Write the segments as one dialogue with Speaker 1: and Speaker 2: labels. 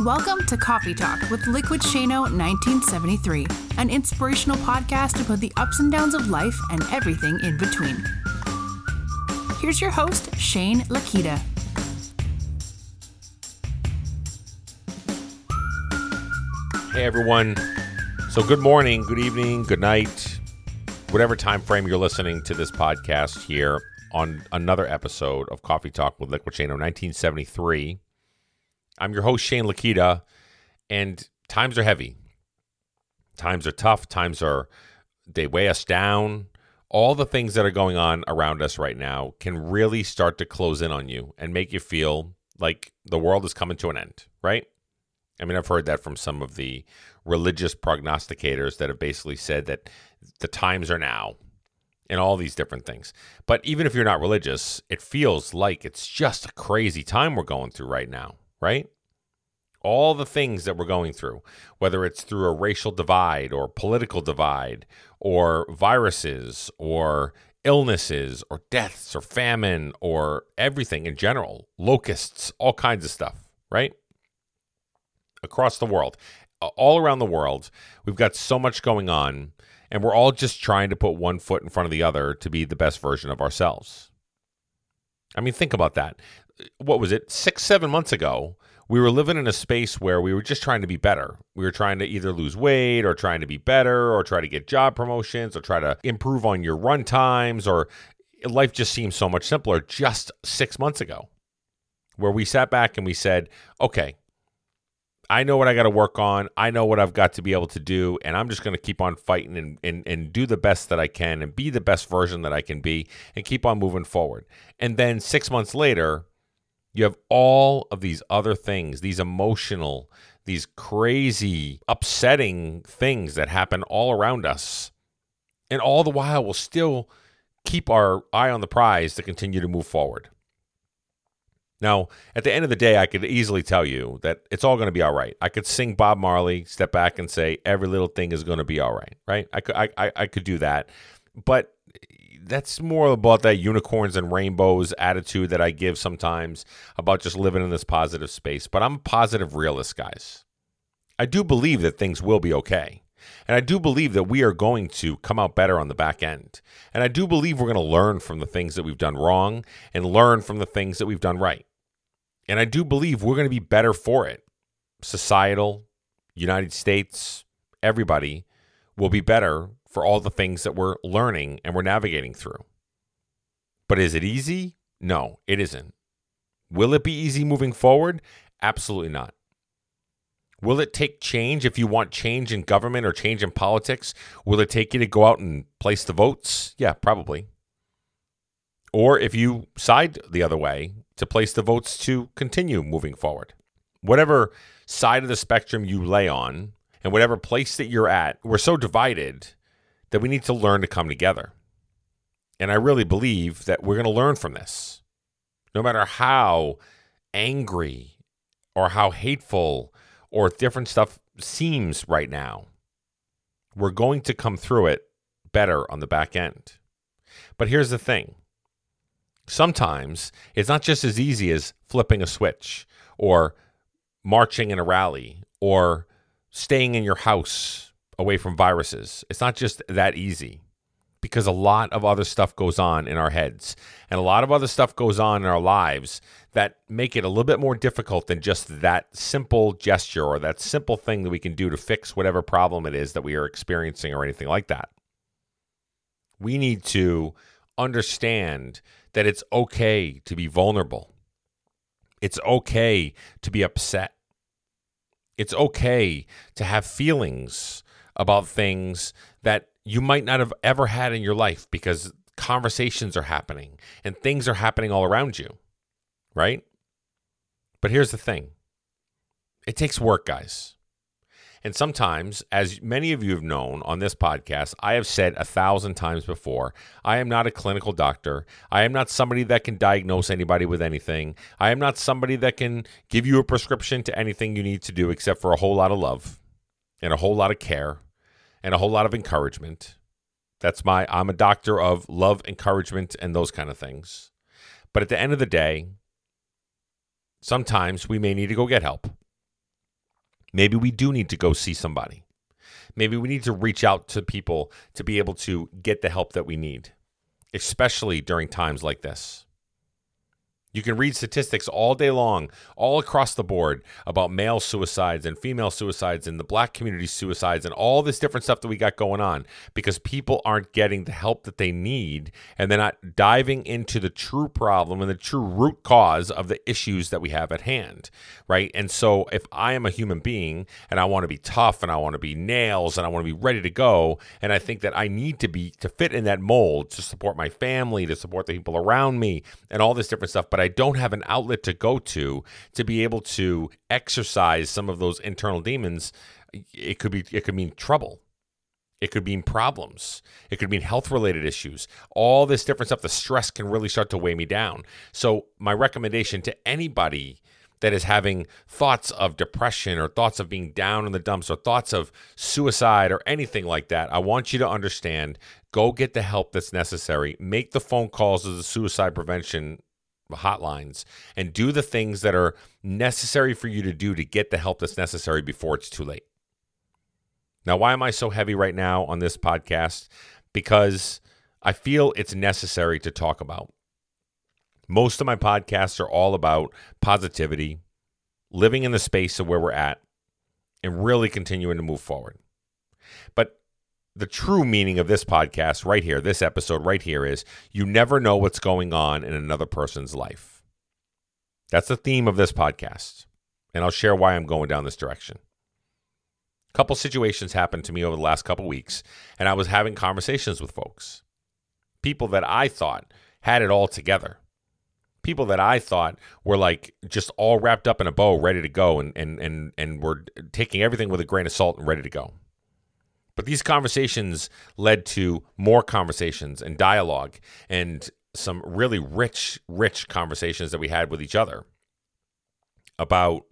Speaker 1: Welcome to Coffee Talk with Liquid Shano 1973, an inspirational podcast about the ups and downs of life and everything in between. Here's your host, Shane Lakita.
Speaker 2: Hey everyone. So good morning, good evening, good night, whatever time frame you're listening to this podcast here on another episode of Coffee Talk with Liquid Shano 1973. I'm your host, Shane Lakita, and times are heavy. Times are tough. Times are, they weigh us down. All the things that are going on around us right now can really start to close in on you and make you feel like the world is coming to an end, right? I mean, I've heard that from some of the religious prognosticators that have basically said that the times are now and all these different things. But even if you're not religious, it feels like it's just a crazy time we're going through right now right? All the things that we're going through, whether it's through a racial divide or political divide or viruses or illnesses or deaths or famine or everything in general, locusts, all kinds of stuff, right? Across the world, all around the world, we've got so much going on, and we're all just trying to put one foot in front of the other to be the best version of ourselves. I mean, think about that what was it, six, seven months ago, we were living in a space where we were just trying to be better. We were trying to either lose weight or trying to be better or try to get job promotions or try to improve on your run times or life just seemed so much simpler just six months ago, where we sat back and we said, okay, I know what I got to work on. I know what I've got to be able to do. And I'm just going to keep on fighting and, and, and do the best that I can and be the best version that I can be and keep on moving forward. And then six months later, you have all of these other things, these emotional, these crazy, upsetting things that happen all around us. And all the while, we'll still keep our eye on the prize to continue to move forward. Now, at the end of the day, I could easily tell you that it's all going to be all right. I could sing Bob Marley, step back and say every little thing is going to be all right, right? I could, I, I, I could do that. But that's more about that unicorns and rainbows attitude that I give sometimes about just living in this positive space. But I'm a positive realist, guys. I do believe that things will be okay. And I do believe that we are going to come out better on the back end. And I do believe we're going to learn from the things that we've done wrong and learn from the things that we've done right. And I do believe we're going to be better for it. Societal, United States, everybody will be better for all the things that we're learning and we're navigating through. But is it easy? No, it isn't. Will it be easy moving forward? Absolutely not. Will it take change if you want change in government or change in politics? Will it take you to go out and place the votes? Yeah, probably. Or if you side the other way, to place the votes to continue moving forward. Whatever side of the spectrum you lay on and whatever place that you're at, we're so divided that we need to learn to come together. And I really believe that we're going to learn from this. No matter how angry or how hateful or different stuff seems right now, we're going to come through it better on the back end. But here's the thing sometimes it's not just as easy as flipping a switch or marching in a rally or staying in your house away from viruses. It's not just that easy because a lot of other stuff goes on in our heads and a lot of other stuff goes on in our lives that make it a little bit more difficult than just that simple gesture or that simple thing that we can do to fix whatever problem it is that we are experiencing or anything like that. We need to understand that it's okay to be vulnerable. It's okay to be upset. It's okay to have feelings about things that you might not have ever had in your life because conversations are happening and things are happening all around you, right? But here's the thing it takes work, guys. And sometimes, as many of you have known on this podcast, I have said a thousand times before I am not a clinical doctor. I am not somebody that can diagnose anybody with anything. I am not somebody that can give you a prescription to anything you need to do except for a whole lot of love and a whole lot of care and a whole lot of encouragement. That's my, I'm a doctor of love, encouragement, and those kind of things. But at the end of the day, sometimes we may need to go get help. Maybe we do need to go see somebody. Maybe we need to reach out to people to be able to get the help that we need, especially during times like this. You can read statistics all day long, all across the board, about male suicides and female suicides and the black community suicides and all this different stuff that we got going on because people aren't getting the help that they need and they're not diving into the true problem and the true root cause of the issues that we have at hand, right? And so if I am a human being and I want to be tough and I want to be nails and I want to be ready to go, and I think that I need to be to fit in that mold to support my family, to support the people around me, and all this different stuff, but I don't have an outlet to go to to be able to exercise some of those internal demons, it could be it could mean trouble. It could mean problems. It could mean health related issues. All this different stuff. The stress can really start to weigh me down. So, my recommendation to anybody that is having thoughts of depression or thoughts of being down in the dumps or thoughts of suicide or anything like that, I want you to understand go get the help that's necessary. Make the phone calls to the suicide prevention hotlines and do the things that are necessary for you to do to get the help that's necessary before it's too late. Now, why am I so heavy right now on this podcast? Because I feel it's necessary to talk about. Most of my podcasts are all about positivity, living in the space of where we're at, and really continuing to move forward. But the true meaning of this podcast right here, this episode right here is you never know what's going on in another person's life. That's the theme of this podcast. And I'll share why I'm going down this direction. A couple situations happened to me over the last couple weeks, and I was having conversations with folks. People that I thought had it all together. People that I thought were like just all wrapped up in a bow, ready to go, and and and and were taking everything with a grain of salt and ready to go. But these conversations led to more conversations and dialogue and some really rich, rich conversations that we had with each other about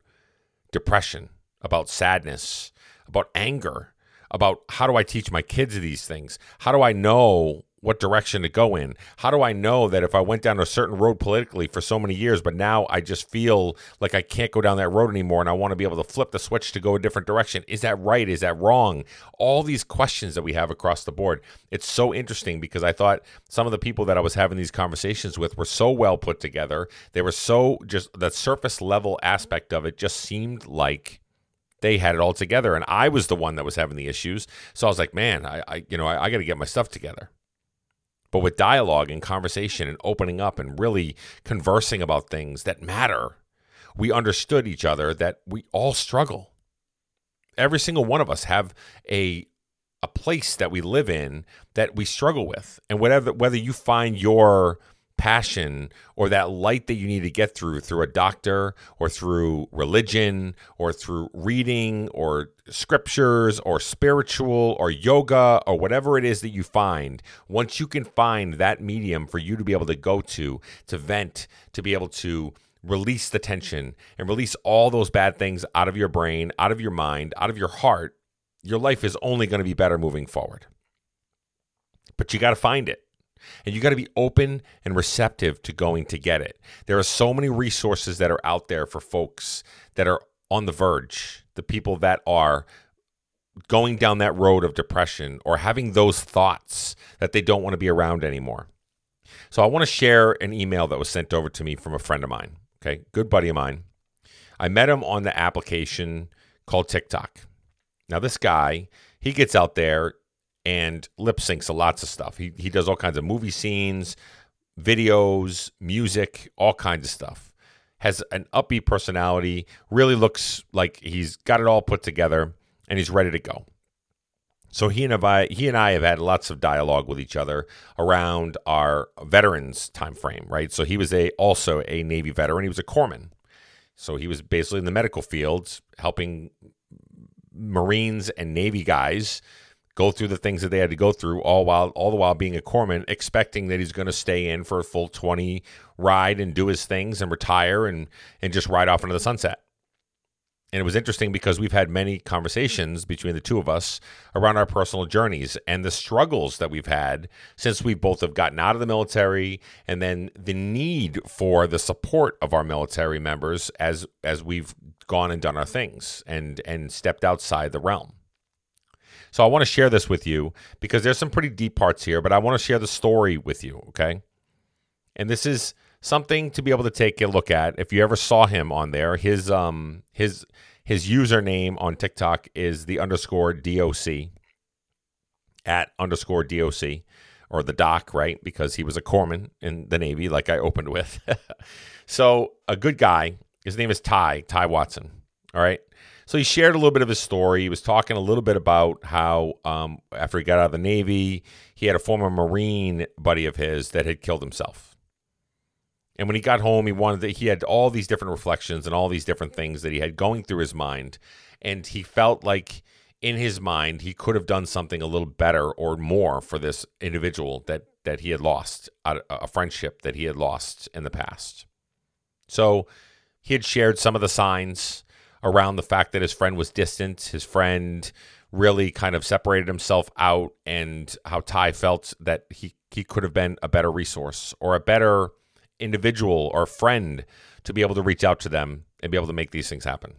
Speaker 2: depression, about sadness, about anger, about how do I teach my kids these things? How do I know what direction to go in. How do I know that if I went down a certain road politically for so many years, but now I just feel like I can't go down that road anymore and I want to be able to flip the switch to go a different direction? Is that right? Is that wrong? All these questions that we have across the board. It's so interesting because I thought some of the people that I was having these conversations with were so well put together. They were so just the surface level aspect of it just seemed like they had it all together and i was the one that was having the issues so i was like man i, I you know i, I got to get my stuff together but with dialogue and conversation and opening up and really conversing about things that matter, we understood each other that we all struggle. Every single one of us have a a place that we live in that we struggle with. And whatever whether you find your passion or that light that you need to get through through a doctor or through religion or through reading or scriptures or spiritual or yoga or whatever it is that you find once you can find that medium for you to be able to go to to vent to be able to release the tension and release all those bad things out of your brain out of your mind out of your heart your life is only going to be better moving forward. But you got to find it and you got to be open and receptive to going to get it. There are so many resources that are out there for folks that are on the verge, the people that are going down that road of depression or having those thoughts that they don't want to be around anymore. So I want to share an email that was sent over to me from a friend of mine, okay? Good buddy of mine. I met him on the application called TikTok. Now this guy, he gets out there and lip syncs a lots of stuff. He he does all kinds of movie scenes, videos, music, all kinds of stuff. Has an upbeat personality, really looks like he's got it all put together and he's ready to go. So he and I, he and I have had lots of dialogue with each other around our veterans time frame, right? So he was a also a Navy veteran. He was a corpsman, so he was basically in the medical fields helping Marines and Navy guys go through the things that they had to go through all while all the while being a corpsman expecting that he's going to stay in for a full 20 ride and do his things and retire and and just ride off into the sunset and it was interesting because we've had many conversations between the two of us around our personal journeys and the struggles that we've had since we both have gotten out of the military and then the need for the support of our military members as as we've gone and done our things and and stepped outside the realm. So I want to share this with you because there's some pretty deep parts here, but I want to share the story with you, okay? And this is something to be able to take a look at. If you ever saw him on there, his um his his username on TikTok is the underscore DOC at underscore DOC or the doc, right? Because he was a corpsman in the Navy, like I opened with. so a good guy. His name is Ty, Ty Watson. All right. So he shared a little bit of his story. He was talking a little bit about how um, after he got out of the Navy, he had a former Marine buddy of his that had killed himself. And when he got home, he wanted that he had all these different reflections and all these different things that he had going through his mind. And he felt like in his mind he could have done something a little better or more for this individual that that he had lost a friendship that he had lost in the past so he had shared some of the signs around the fact that his friend was distant his friend really kind of separated himself out and how ty felt that he he could have been a better resource or a better individual or friend to be able to reach out to them and be able to make these things happen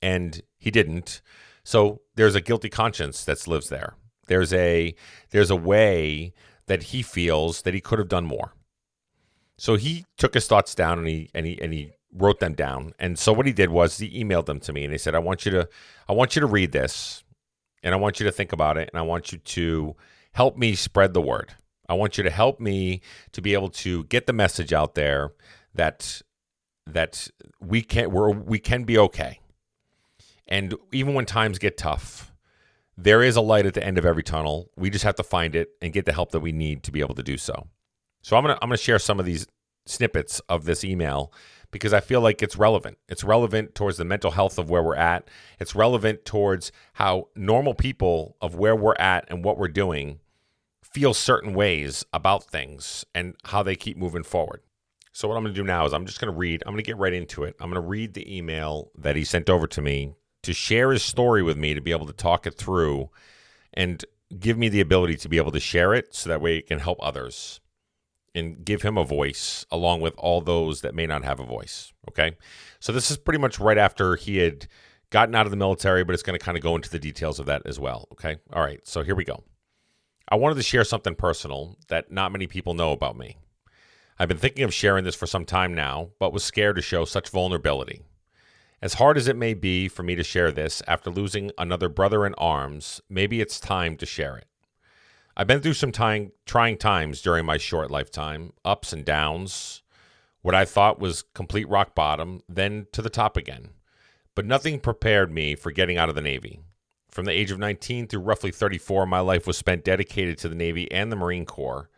Speaker 2: and he didn't so there's a guilty conscience that lives there. There's a there's a way that he feels that he could have done more. So he took his thoughts down and he and he and he wrote them down. And so what he did was he emailed them to me and he said, I want you to I want you to read this and I want you to think about it and I want you to help me spread the word. I want you to help me to be able to get the message out there that that we can we're, we can be okay. And even when times get tough, there is a light at the end of every tunnel. We just have to find it and get the help that we need to be able to do so. So I'm gonna I'm gonna share some of these snippets of this email because I feel like it's relevant. It's relevant towards the mental health of where we're at. It's relevant towards how normal people of where we're at and what we're doing feel certain ways about things and how they keep moving forward. So what I'm going to do now is I'm just going to read. I'm going to get right into it. I'm going to read the email that he sent over to me to share his story with me to be able to talk it through and give me the ability to be able to share it so that way it can help others and give him a voice along with all those that may not have a voice. Okay. So this is pretty much right after he had gotten out of the military, but it's going to kind of go into the details of that as well. Okay. All right. So here we go. I wanted to share something personal that not many people know about me. I've been thinking of sharing this for some time now, but was scared to show such vulnerability. As hard as it may be for me to share this after losing another brother in arms, maybe it's time to share it. I've been through some time, trying times during my short lifetime, ups and downs, what I thought was complete rock bottom, then to the top again. But nothing prepared me for getting out of the Navy. From the age of 19 through roughly 34, my life was spent dedicated to the Navy and the Marine Corps.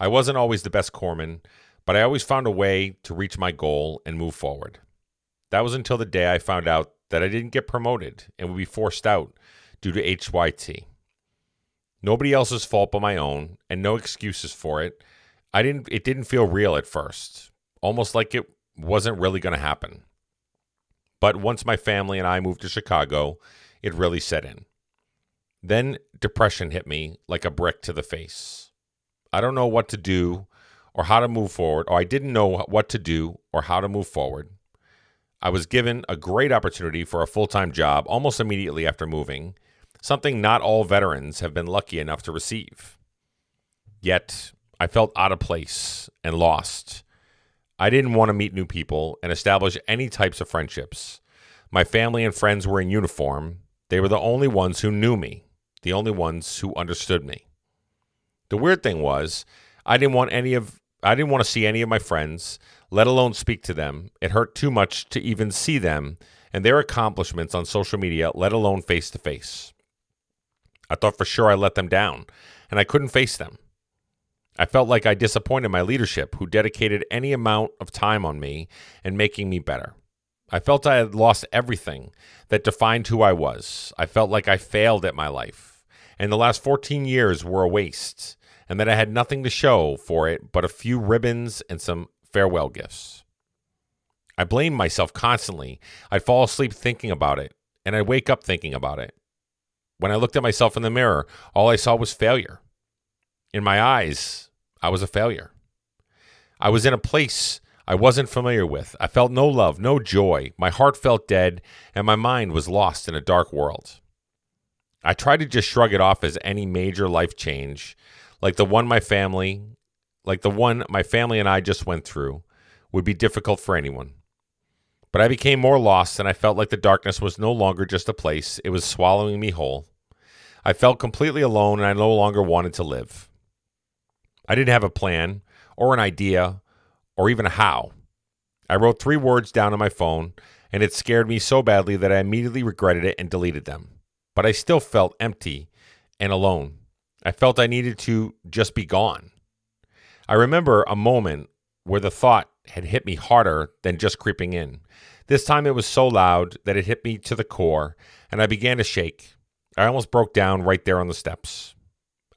Speaker 2: I wasn't always the best corpsman, but I always found a way to reach my goal and move forward. That was until the day I found out that I didn't get promoted and would be forced out due to HYT. Nobody else's fault but my own, and no excuses for it. I didn't it didn't feel real at first, almost like it wasn't really going to happen. But once my family and I moved to Chicago, it really set in. Then depression hit me like a brick to the face. I don't know what to do or how to move forward, or I didn't know what to do or how to move forward. I was given a great opportunity for a full time job almost immediately after moving, something not all veterans have been lucky enough to receive. Yet, I felt out of place and lost. I didn't want to meet new people and establish any types of friendships. My family and friends were in uniform. They were the only ones who knew me, the only ones who understood me. The weird thing was, I didn't want any of I didn't want to see any of my friends let alone speak to them. It hurt too much to even see them and their accomplishments on social media, let alone face to face. I thought for sure I let them down, and I couldn't face them. I felt like I disappointed my leadership, who dedicated any amount of time on me and making me better. I felt I had lost everything that defined who I was. I felt like I failed at my life, and the last 14 years were a waste, and that I had nothing to show for it but a few ribbons and some farewell gifts. I blamed myself constantly. I'd fall asleep thinking about it, and I'd wake up thinking about it. When I looked at myself in the mirror, all I saw was failure. In my eyes, I was a failure. I was in a place I wasn't familiar with. I felt no love, no joy. My heart felt dead, and my mind was lost in a dark world. I tried to just shrug it off as any major life change, like the one my family, like the one my family and I just went through, would be difficult for anyone. But I became more lost, and I felt like the darkness was no longer just a place, it was swallowing me whole. I felt completely alone, and I no longer wanted to live. I didn't have a plan, or an idea, or even a how. I wrote three words down on my phone, and it scared me so badly that I immediately regretted it and deleted them. But I still felt empty and alone. I felt I needed to just be gone. I remember a moment where the thought had hit me harder than just creeping in. This time it was so loud that it hit me to the core, and I began to shake. I almost broke down right there on the steps.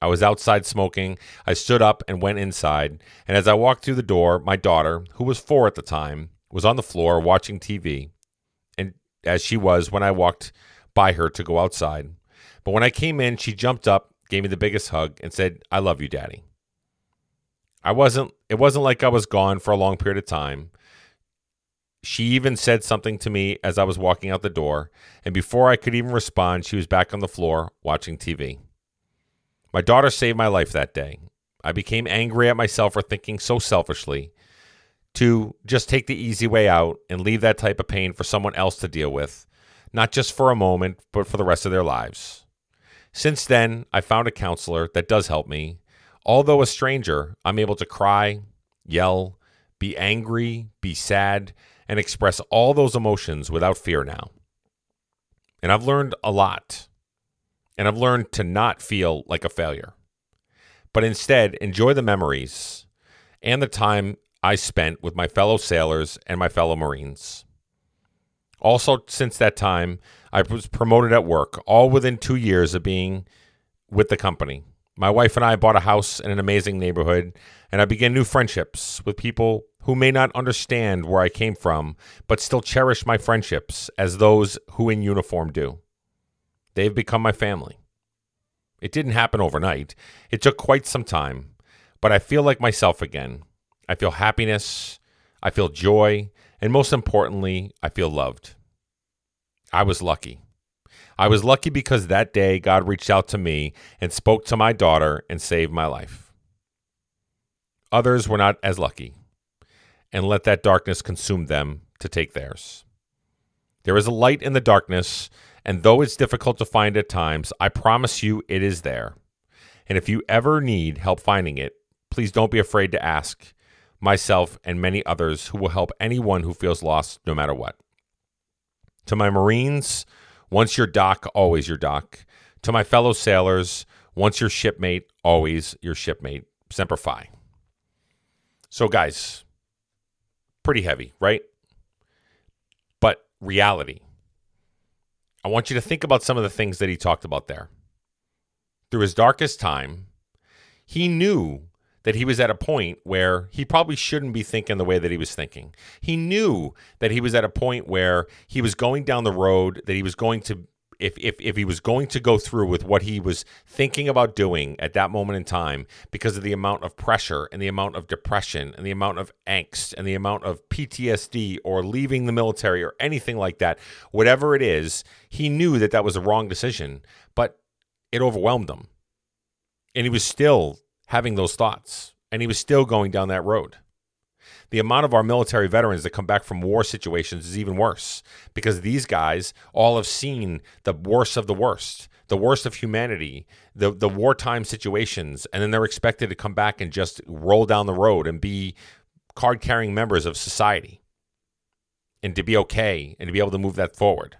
Speaker 2: I was outside smoking. I stood up and went inside, and as I walked through the door, my daughter, who was four at the time, was on the floor watching TV, and as she was when I walked by her to go outside. But when I came in, she jumped up, gave me the biggest hug, and said, I love you, Daddy. I wasn't it wasn't like I was gone for a long period of time. She even said something to me as I was walking out the door, and before I could even respond, she was back on the floor watching TV. My daughter saved my life that day. I became angry at myself for thinking so selfishly to just take the easy way out and leave that type of pain for someone else to deal with, not just for a moment, but for the rest of their lives. Since then, I found a counselor that does help me Although a stranger, I'm able to cry, yell, be angry, be sad, and express all those emotions without fear now. And I've learned a lot. And I've learned to not feel like a failure, but instead enjoy the memories and the time I spent with my fellow sailors and my fellow Marines. Also, since that time, I was promoted at work, all within two years of being with the company. My wife and I bought a house in an amazing neighborhood, and I began new friendships with people who may not understand where I came from, but still cherish my friendships as those who in uniform do. They've become my family. It didn't happen overnight, it took quite some time, but I feel like myself again. I feel happiness, I feel joy, and most importantly, I feel loved. I was lucky. I was lucky because that day God reached out to me and spoke to my daughter and saved my life. Others were not as lucky and let that darkness consume them to take theirs. There is a light in the darkness, and though it's difficult to find at times, I promise you it is there. And if you ever need help finding it, please don't be afraid to ask myself and many others who will help anyone who feels lost no matter what. To my Marines, once your doc, always your doc. To my fellow sailors, once your shipmate, always your shipmate. Semper Fi. So, guys, pretty heavy, right? But reality. I want you to think about some of the things that he talked about there. Through his darkest time, he knew that he was at a point where he probably shouldn't be thinking the way that he was thinking. He knew that he was at a point where he was going down the road that he was going to if, if, if he was going to go through with what he was thinking about doing at that moment in time because of the amount of pressure and the amount of depression and the amount of angst and the amount of PTSD or leaving the military or anything like that, whatever it is, he knew that that was a wrong decision, but it overwhelmed him. And he was still having those thoughts, and he was still going down that road. The amount of our military veterans that come back from war situations is even worse because these guys all have seen the worst of the worst, the worst of humanity, the, the wartime situations, and then they're expected to come back and just roll down the road and be card carrying members of society and to be okay and to be able to move that forward.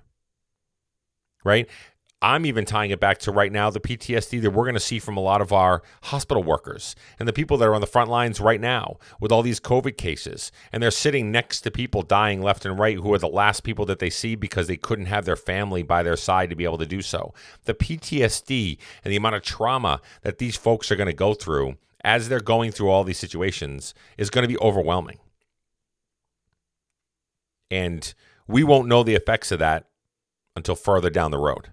Speaker 2: Right? I'm even tying it back to right now the PTSD that we're going to see from a lot of our hospital workers and the people that are on the front lines right now with all these COVID cases. And they're sitting next to people dying left and right who are the last people that they see because they couldn't have their family by their side to be able to do so. The PTSD and the amount of trauma that these folks are going to go through as they're going through all these situations is going to be overwhelming. And we won't know the effects of that until further down the road.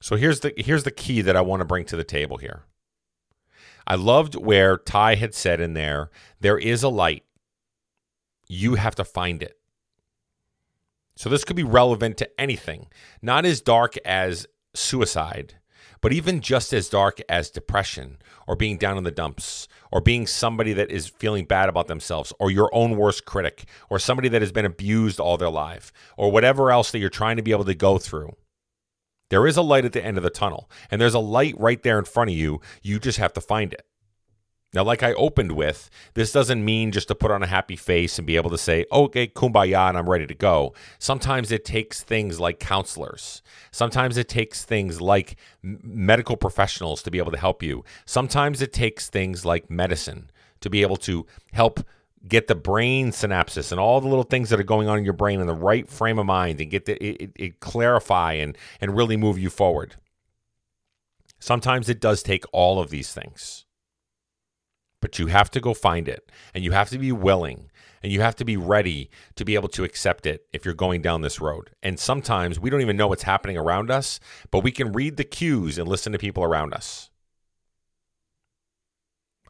Speaker 2: So here's the here's the key that I want to bring to the table here. I loved where Ty had said in there, there is a light. You have to find it. So this could be relevant to anything, not as dark as suicide, but even just as dark as depression or being down in the dumps or being somebody that is feeling bad about themselves or your own worst critic or somebody that has been abused all their life or whatever else that you're trying to be able to go through. There is a light at the end of the tunnel, and there's a light right there in front of you. You just have to find it. Now, like I opened with, this doesn't mean just to put on a happy face and be able to say, okay, kumbaya, and I'm ready to go. Sometimes it takes things like counselors. Sometimes it takes things like medical professionals to be able to help you. Sometimes it takes things like medicine to be able to help get the brain synapses and all the little things that are going on in your brain in the right frame of mind and get the, it, it clarify and, and really move you forward. Sometimes it does take all of these things but you have to go find it and you have to be willing and you have to be ready to be able to accept it if you're going down this road. And sometimes we don't even know what's happening around us, but we can read the cues and listen to people around us.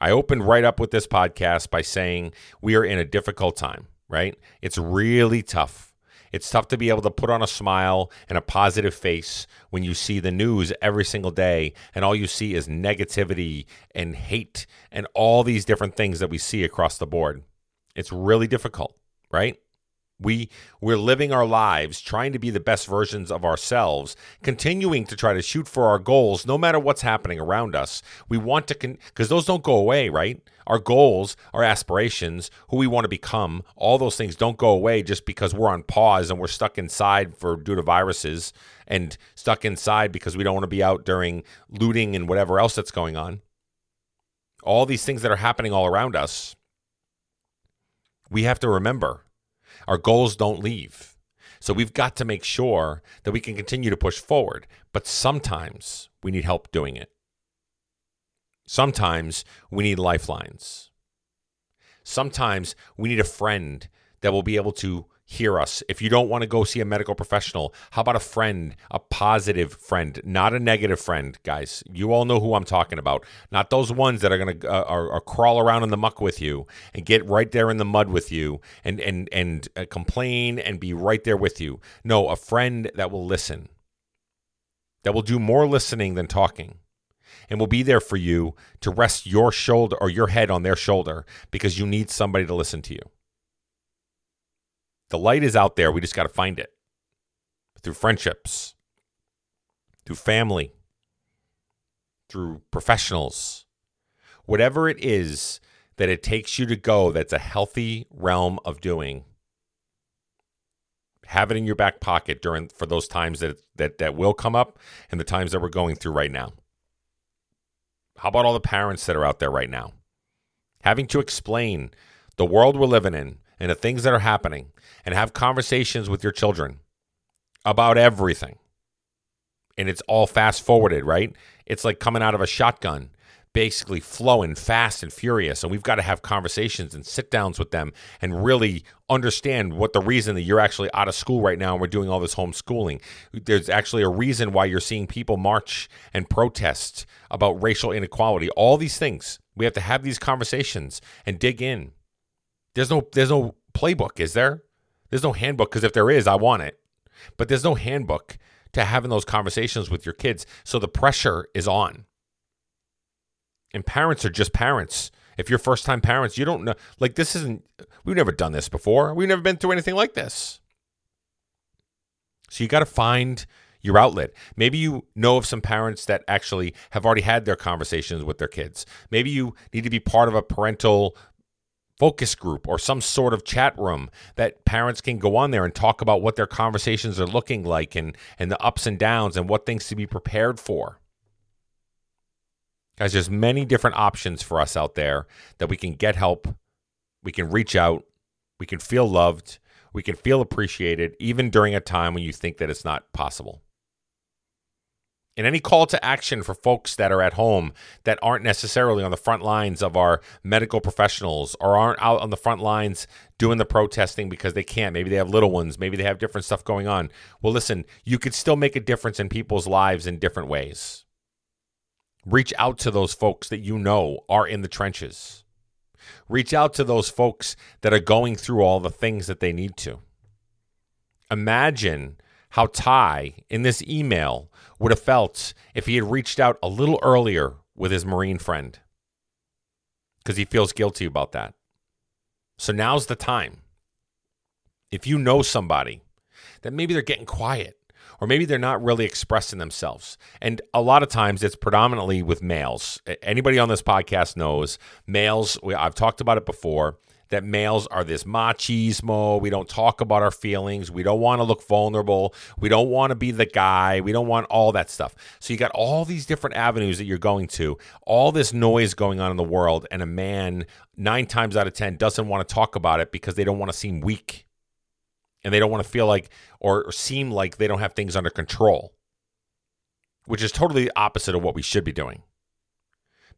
Speaker 2: I opened right up with this podcast by saying we are in a difficult time, right? It's really tough it's tough to be able to put on a smile and a positive face when you see the news every single day and all you see is negativity and hate and all these different things that we see across the board. It's really difficult, right? We we're living our lives trying to be the best versions of ourselves, continuing to try to shoot for our goals no matter what's happening around us. We want to con- because those don't go away, right? Our goals, our aspirations, who we want to become, all those things don't go away just because we're on pause and we're stuck inside for due to viruses and stuck inside because we don't want to be out during looting and whatever else that's going on. All these things that are happening all around us, we have to remember our goals don't leave. So we've got to make sure that we can continue to push forward. But sometimes we need help doing it. Sometimes we need lifelines. Sometimes we need a friend that will be able to hear us. If you don't want to go see a medical professional, how about a friend, a positive friend, not a negative friend, guys? You all know who I'm talking about. Not those ones that are going to uh, are, are crawl around in the muck with you and get right there in the mud with you and and and uh, complain and be right there with you. No, a friend that will listen. That will do more listening than talking and will be there for you to rest your shoulder or your head on their shoulder because you need somebody to listen to you. The light is out there. We just got to find it through friendships, through family, through professionals, whatever it is that it takes you to go that's a healthy realm of doing. Have it in your back pocket during for those times that that that will come up and the times that we're going through right now. How about all the parents that are out there right now? Having to explain the world we're living in and the things that are happening and have conversations with your children about everything. And it's all fast forwarded, right? It's like coming out of a shotgun, basically flowing fast and furious. And we've got to have conversations and sit downs with them and really understand what the reason that you're actually out of school right now and we're doing all this homeschooling. There's actually a reason why you're seeing people march and protest about racial inequality. All these things. We have to have these conversations and dig in. There's no there's no playbook, is there? There's no handbook because if there is, I want it. But there's no handbook to having those conversations with your kids. So the pressure is on. And parents are just parents. If you're first time parents, you don't know. Like, this isn't, we've never done this before. We've never been through anything like this. So you got to find your outlet. Maybe you know of some parents that actually have already had their conversations with their kids. Maybe you need to be part of a parental focus group or some sort of chat room that parents can go on there and talk about what their conversations are looking like and, and the ups and downs and what things to be prepared for. Guys, there's many different options for us out there that we can get help, we can reach out, we can feel loved, we can feel appreciated, even during a time when you think that it's not possible and any call to action for folks that are at home that aren't necessarily on the front lines of our medical professionals or aren't out on the front lines doing the protesting because they can't. Maybe they have little ones, maybe they have different stuff going on. Well, listen, you could still make a difference in people's lives in different ways. Reach out to those folks that you know are in the trenches. Reach out to those folks that are going through all the things that they need to. Imagine how Ty in this email would have felt if he had reached out a little earlier with his Marine friend because he feels guilty about that. So now's the time. If you know somebody that maybe they're getting quiet or maybe they're not really expressing themselves. And a lot of times it's predominantly with males. Anybody on this podcast knows males, I've talked about it before, that males are this machismo. We don't talk about our feelings. We don't want to look vulnerable. We don't want to be the guy. We don't want all that stuff. So you got all these different avenues that you're going to, all this noise going on in the world, and a man, nine times out of 10, doesn't want to talk about it because they don't want to seem weak and they don't want to feel like or seem like they don't have things under control, which is totally the opposite of what we should be doing.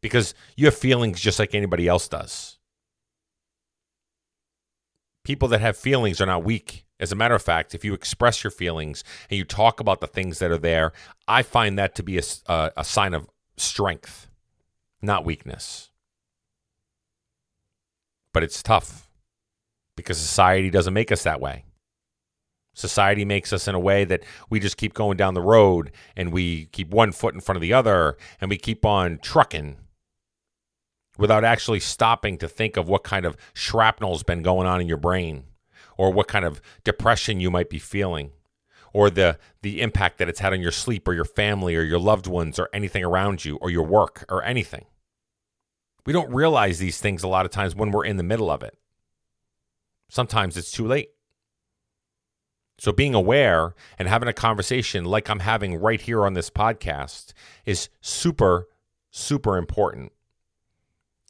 Speaker 2: Because you have feelings just like anybody else does. People that have feelings are not weak. As a matter of fact, if you express your feelings and you talk about the things that are there, I find that to be a, a, a sign of strength, not weakness. But it's tough because society doesn't make us that way. Society makes us in a way that we just keep going down the road and we keep one foot in front of the other and we keep on trucking without actually stopping to think of what kind of shrapnel's been going on in your brain or what kind of depression you might be feeling or the the impact that it's had on your sleep or your family or your loved ones or anything around you or your work or anything. We don't realize these things a lot of times when we're in the middle of it. Sometimes it's too late. So being aware and having a conversation like I'm having right here on this podcast is super, super important.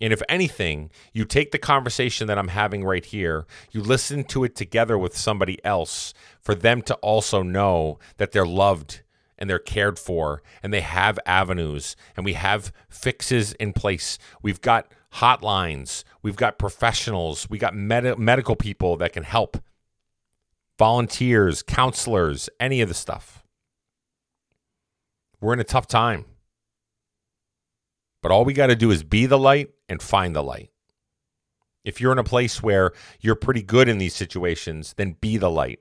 Speaker 2: And if anything, you take the conversation that I'm having right here, you listen to it together with somebody else for them to also know that they're loved and they're cared for and they have avenues and we have fixes in place. We've got hotlines, we've got professionals, we got med- medical people that can help volunteers, counselors, any of the stuff. We're in a tough time. But all we got to do is be the light and find the light. If you're in a place where you're pretty good in these situations, then be the light.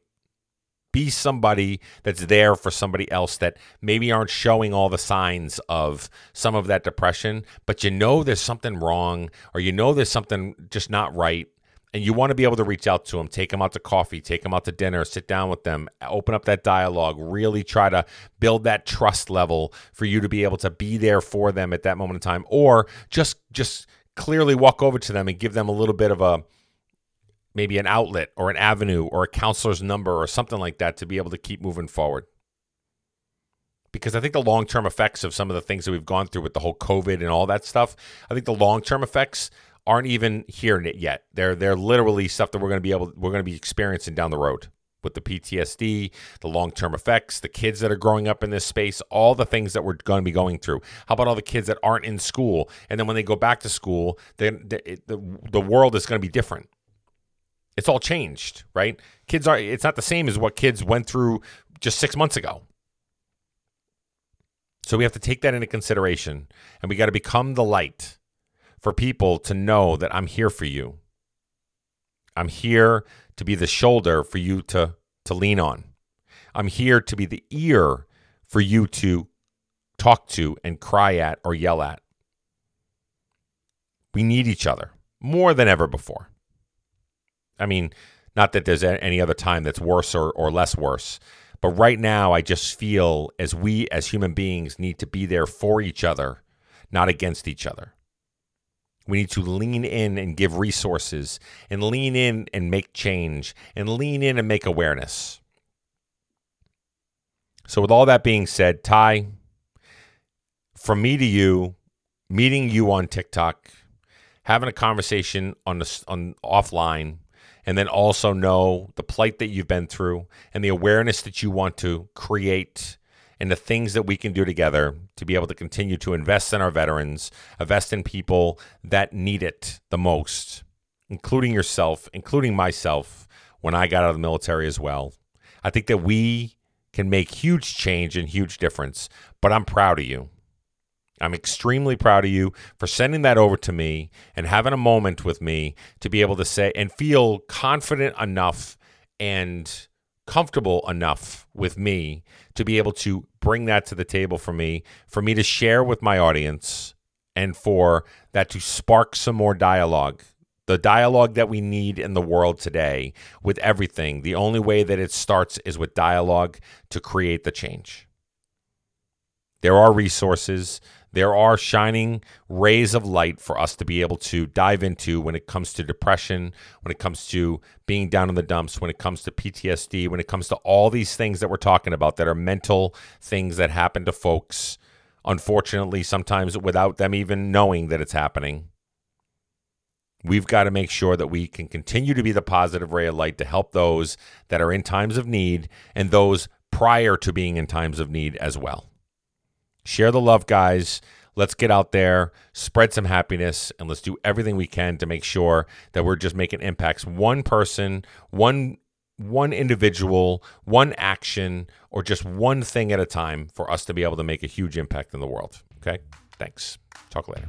Speaker 2: Be somebody that's there for somebody else that maybe aren't showing all the signs of some of that depression, but you know there's something wrong or you know there's something just not right and you want to be able to reach out to them, take them out to coffee, take them out to dinner, sit down with them, open up that dialogue, really try to build that trust level for you to be able to be there for them at that moment in time, or just just clearly walk over to them and give them a little bit of a maybe an outlet or an avenue or a counselor's number or something like that to be able to keep moving forward. Because I think the long term effects of some of the things that we've gone through with the whole COVID and all that stuff, I think the long term effects aren't even hearing it yet. They're they're literally stuff that we're going to be able we're going to be experiencing down the road with the PTSD, the long-term effects, the kids that are growing up in this space, all the things that we're going to be going through. How about all the kids that aren't in school and then when they go back to school, then the, the, world is going to be different. It's all changed, right? Kids are it's not the same as what kids went through just 6 months ago. So we have to take that into consideration and we got to become the light for people to know that I'm here for you. I'm here to be the shoulder for you to, to lean on. I'm here to be the ear for you to talk to and cry at or yell at. We need each other more than ever before. I mean, not that there's any other time that's worse or, or less worse, but right now I just feel as we as human beings need to be there for each other, not against each other. We need to lean in and give resources and lean in and make change and lean in and make awareness. So, with all that being said, Ty, from me to you, meeting you on TikTok, having a conversation on the on offline, and then also know the plight that you've been through and the awareness that you want to create and the things that we can do together to be able to continue to invest in our veterans, invest in people that need it the most, including yourself, including myself when I got out of the military as well. I think that we can make huge change and huge difference, but I'm proud of you. I'm extremely proud of you for sending that over to me and having a moment with me to be able to say and feel confident enough and comfortable enough with me to be able to bring that to the table for me, for me to share with my audience, and for that to spark some more dialogue. The dialogue that we need in the world today with everything. The only way that it starts is with dialogue to create the change. There are resources, there are shining rays of light for us to be able to dive into when it comes to depression, when it comes to being down in the dumps, when it comes to PTSD, when it comes to all these things that we're talking about that are mental things that happen to folks, unfortunately, sometimes without them even knowing that it's happening. We've got to make sure that we can continue to be the positive ray of light to help those that are in times of need and those prior to being in times of need as well. Share the love, guys. Let's get out there, spread some happiness, and let's do everything we can to make sure that we're just making impacts one person, one one individual, one action, or just one thing at a time for us to be able to make a huge impact in the world. Okay? Thanks. Talk later.